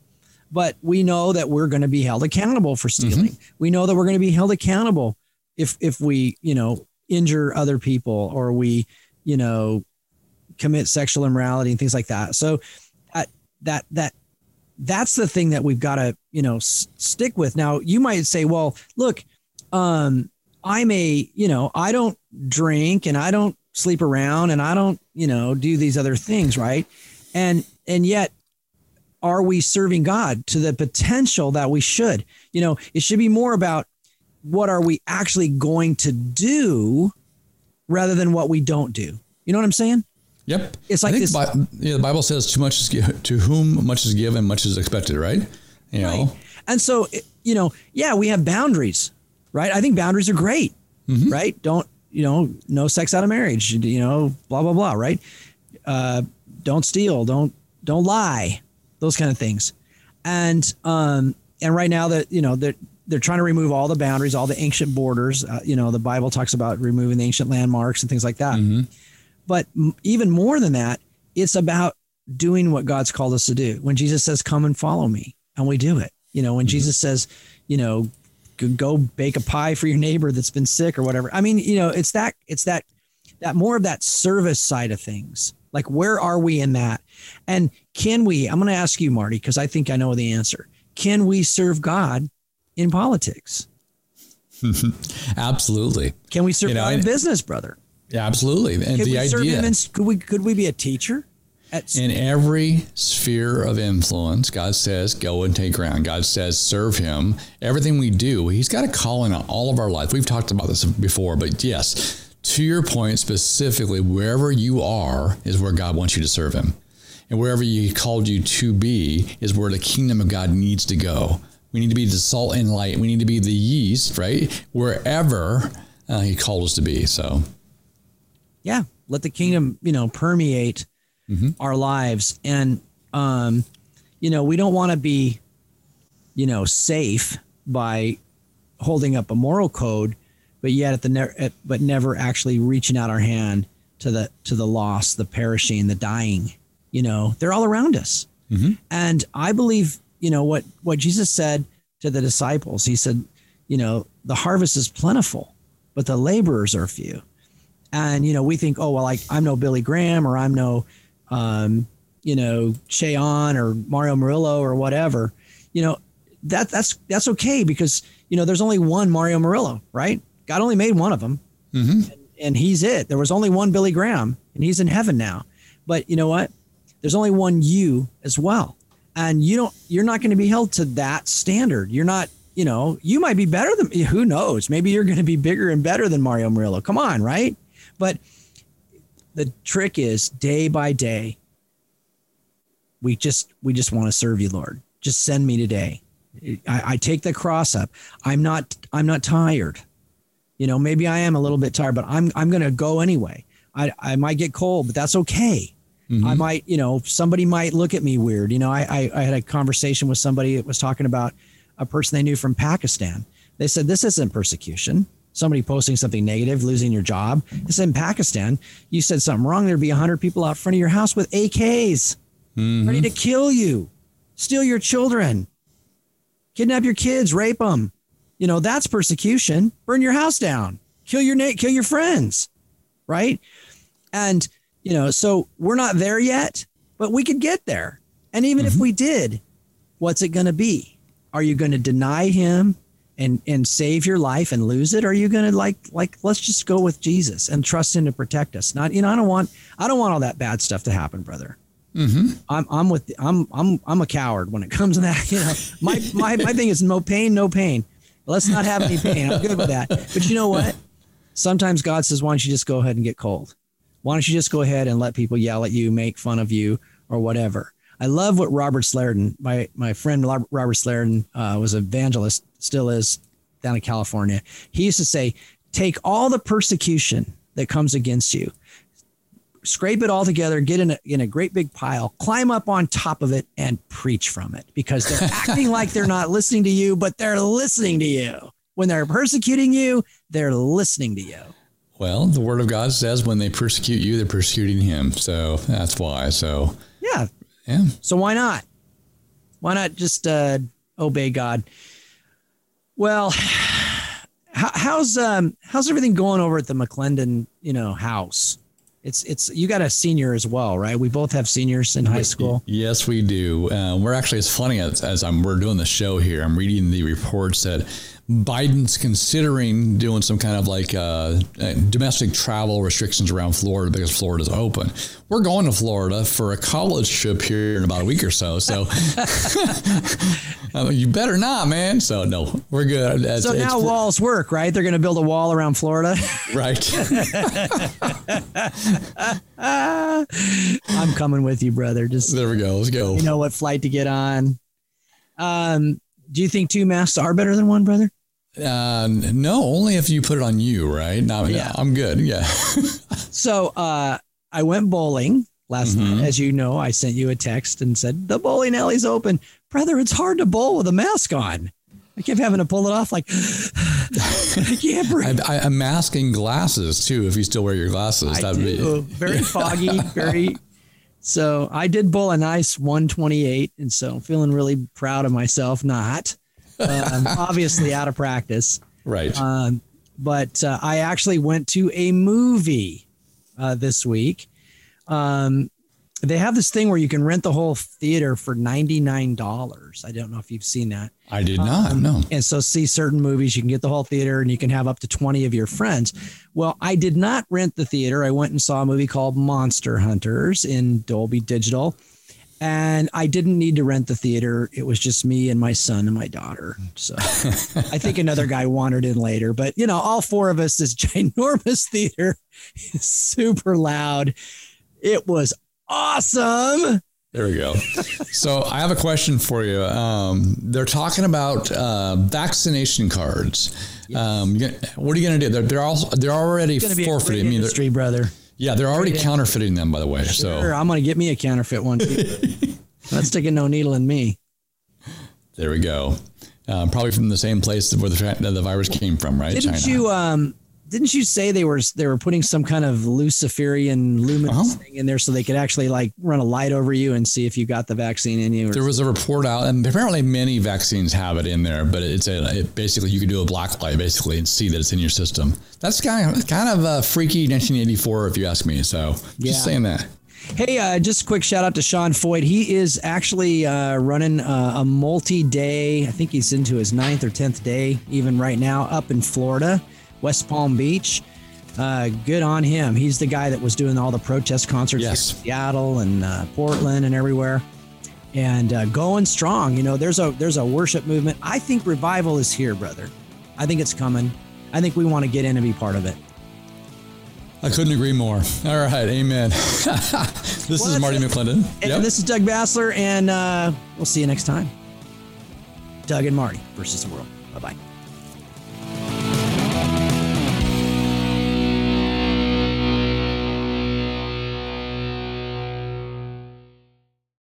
but we know that we're going to be held accountable for stealing. We know that we're going to be held accountable if if we, you know, injure other people or we, you know, commit sexual immorality and things like that. So uh, that that that's the thing that we've got to, you know, s- stick with. Now, you might say, well, look, um I'm a, you know, I don't drink and I don't sleep around and I don't, you know, do these other things, right? And and yet are we serving God to the potential that we should? You know, it should be more about what are we actually going to do rather than what we don't do. You know what I'm saying? Yep. It's like this- Bi- yeah, the Bible says too much is gi- to whom much is given, much is expected, right? You know, Right. And so, you know, yeah, we have boundaries, right? I think boundaries are great, right? Don't, you know, no sex out of marriage, you know, blah, blah, blah, right? Uh, don't steal, don't, don't lie, those kind of things. And, um, and right now that, you know, they're, they're trying to remove all the boundaries, all the ancient borders. Uh, you know, the Bible talks about removing the ancient landmarks and things like that. But even more than that, it's about doing what God's called us to do. When Jesus says, "Come and follow me," and we do it. You know, when mm-hmm. Jesus says, you know, go bake a pie for your neighbor that's been sick or whatever. I mean, you know, it's that it's that that more of that service side of things. Like where are we in that? And can we? I'm going to ask you, Marty, because I think I know the answer. Can we serve God in politics? absolutely. Can we serve you know, God in business, brother? Yeah, absolutely. And could the idea in, could we could we be a teacher? in every sphere of influence, God says, go and take ground. God says, serve Him. Everything we do, He's got a calling on all of our life. We've talked about this before, but yes, to your point specifically, wherever you are is where God wants you to serve Him. And wherever He called you to be is where the kingdom of God needs to go. We need to be the salt and light. We need to be the yeast, right? Wherever uh, He called us to be. So, yeah, let the kingdom, you know, permeate mm-hmm. our lives. And, um, you know, we don't want to be, you know, safe by holding up a moral code, but yet at the ne- at, but never actually reaching out our hand to the to the lost, the perishing, the dying. You know, they're all around us. Mm-hmm. And I believe, you know, what what Jesus said to the disciples. He said, you know, the harvest is plentiful, but the laborers are few. And you know, we think, oh well, like I'm no Billy Graham or I'm no um, you know, Che Ahn or Mario Murillo or whatever, you know, that that's that's okay because you know there's only one Mario Murillo, right? God only made one of them, mm-hmm. and, and he's it. There was only one Billy Graham, and he's in heaven now. But you know what? There's only one you as well, and you don't. You're not going to be held to that standard. You're not. You know, you might be better than. Who knows? Maybe you're going to be bigger and better than Mario Murillo. Come on, right? But the trick is day by day we just we just want to serve you lord. Just send me today. I, I, take the cross up. I'm not i'm not tired. You know maybe i am a little bit tired but i'm i'm gonna go anyway. I i might get cold but that's okay. Mm-hmm. i might you know somebody might look at me weird. You know I, I i had a conversation with somebody that was talking about a person they knew from pakistan. They said this isn't persecution somebody posting something negative, losing your job. It's in Pakistan. You said something wrong. There'd be 100 people out front of your house with AKs mm-hmm. ready to kill you, steal your children, kidnap your kids, rape them. You know, that's persecution. Burn your house down, kill your na- kill your friends, right? And, you know, so we're not there yet, but we could get there. And even mm-hmm. if we did, what's it going to be? Are you going to deny him and and save your life and lose it? Or are you going to like like let's just go with Jesus and trust him to protect us? Not you know I don't want I don't want all that bad stuff to happen, brother. Mm-hmm. I'm I'm with I'm I'm I'm a coward when it comes to that. You know, my my my thing is no pain, no pain. Let's not have any pain. I'm good with that. But you know what? Sometimes God says, "Why don't you just go ahead and get cold? Why don't you just go ahead and let people yell at you, make fun of you, or whatever?" I love what Robert Slerdon, my my friend Robert Slerdon, uh, was an evangelist, still is down in California. He used to say, "Take all the persecution that comes against you, scrape it all together, get in a, in a great big pile, climb up on top of it, and preach from it because they're acting like they're not listening to you, but they're listening to you. When they're persecuting you, they're listening to you." Well, the word of God says when they persecute you, they're persecuting him. So that's why. So yeah. So why not? Why not just uh, obey God? Well, how, how's um, how's everything going over at the McClendon, you know, house? It's it's you got a senior as well, right? We both have seniors in high school. Yes, we do. Uh, we're actually it's funny as, as I'm we're doing the show here. I'm reading the reports that Biden's considering doing some kind of like uh, uh, domestic travel restrictions around Florida because Florida's open. We're going to Florida for a college trip here in about a week or so. So you better not, man. So no, we're good. It's, so now walls work, right? They're going to build a wall around Florida, right? I'm coming with you, brother. Just there we go. Let's go. You know what flight to get on. Um, do you think two masks are better than one, brother? Uh, no, only if you put it on you, right? No, yeah. No, I'm good. Yeah. so uh, I went bowling last mm-hmm. night. As you know, I sent you a text and said, the bowling alley's open. Brother, it's hard to bowl with a mask on. I kept having to pull it off like I can't breathe. I, am masking glasses too. If you still wear your glasses, I that'd do. be very foggy, very So I did bowl a nice 128, and so I'm feeling really proud of myself. Not, um, obviously out of practice. Right. Um, but uh, I actually went to a movie uh, this week. Um, they have this thing where you can rent the whole theater for $99. I don't know if you've seen that. I did not. no. And so, see certain movies, you can get the whole theater and you can have up to 20 of your friends. Well, I did not rent the theater. I went and saw a movie called Monster Hunters in Dolby Digital. And I didn't need to rent the theater. It was just me and my son and my daughter. So I think another guy wandered in later. But, you know, all four of us, this ginormous theater super loud. It was awesome. There we go. so I have a question for you. Um, they're talking about uh, vaccination cards. Um, what are you going to do? They're, they're all they're already forfeiting. I mean, industry, brother. Yeah, they're already Great counterfeiting them, by the way. Sure, so I'm going to get me a counterfeit one. Let's stick a no needle in me. There we go. Um, probably from the same place where the, the virus came from, right? Didn't China. you um, didn't you say they were they were putting some kind of Luciferian luminous uh-huh. thing in there so they could actually like run a light over you and see if you got the vaccine in you? There was a report out, and apparently many vaccines have it in there, but it's a it basically you can do a black light basically and see that it's in your system. That's kind of kind of a freaky 1984 if you ask me. So just yeah. saying that. Hey, uh, just a quick shout out to Sean Feucht. He is actually uh, running uh, a multi day, I think he's into his ninth or 10th day, even right now, up in Florida. West Palm Beach. Uh, good on him. He's the guy that was doing all the protest concerts yes. in Seattle and uh, Portland and everywhere, and uh, going strong. You know, there's a there's a worship movement. I think revival is here, brother. I think it's coming. I think we want to get in and be part of it. I couldn't agree more. All right, amen. this well, is Marty McClendon. And this is Doug Basler, and uh, we'll see you next time. Doug and Marty versus the world. Bye bye.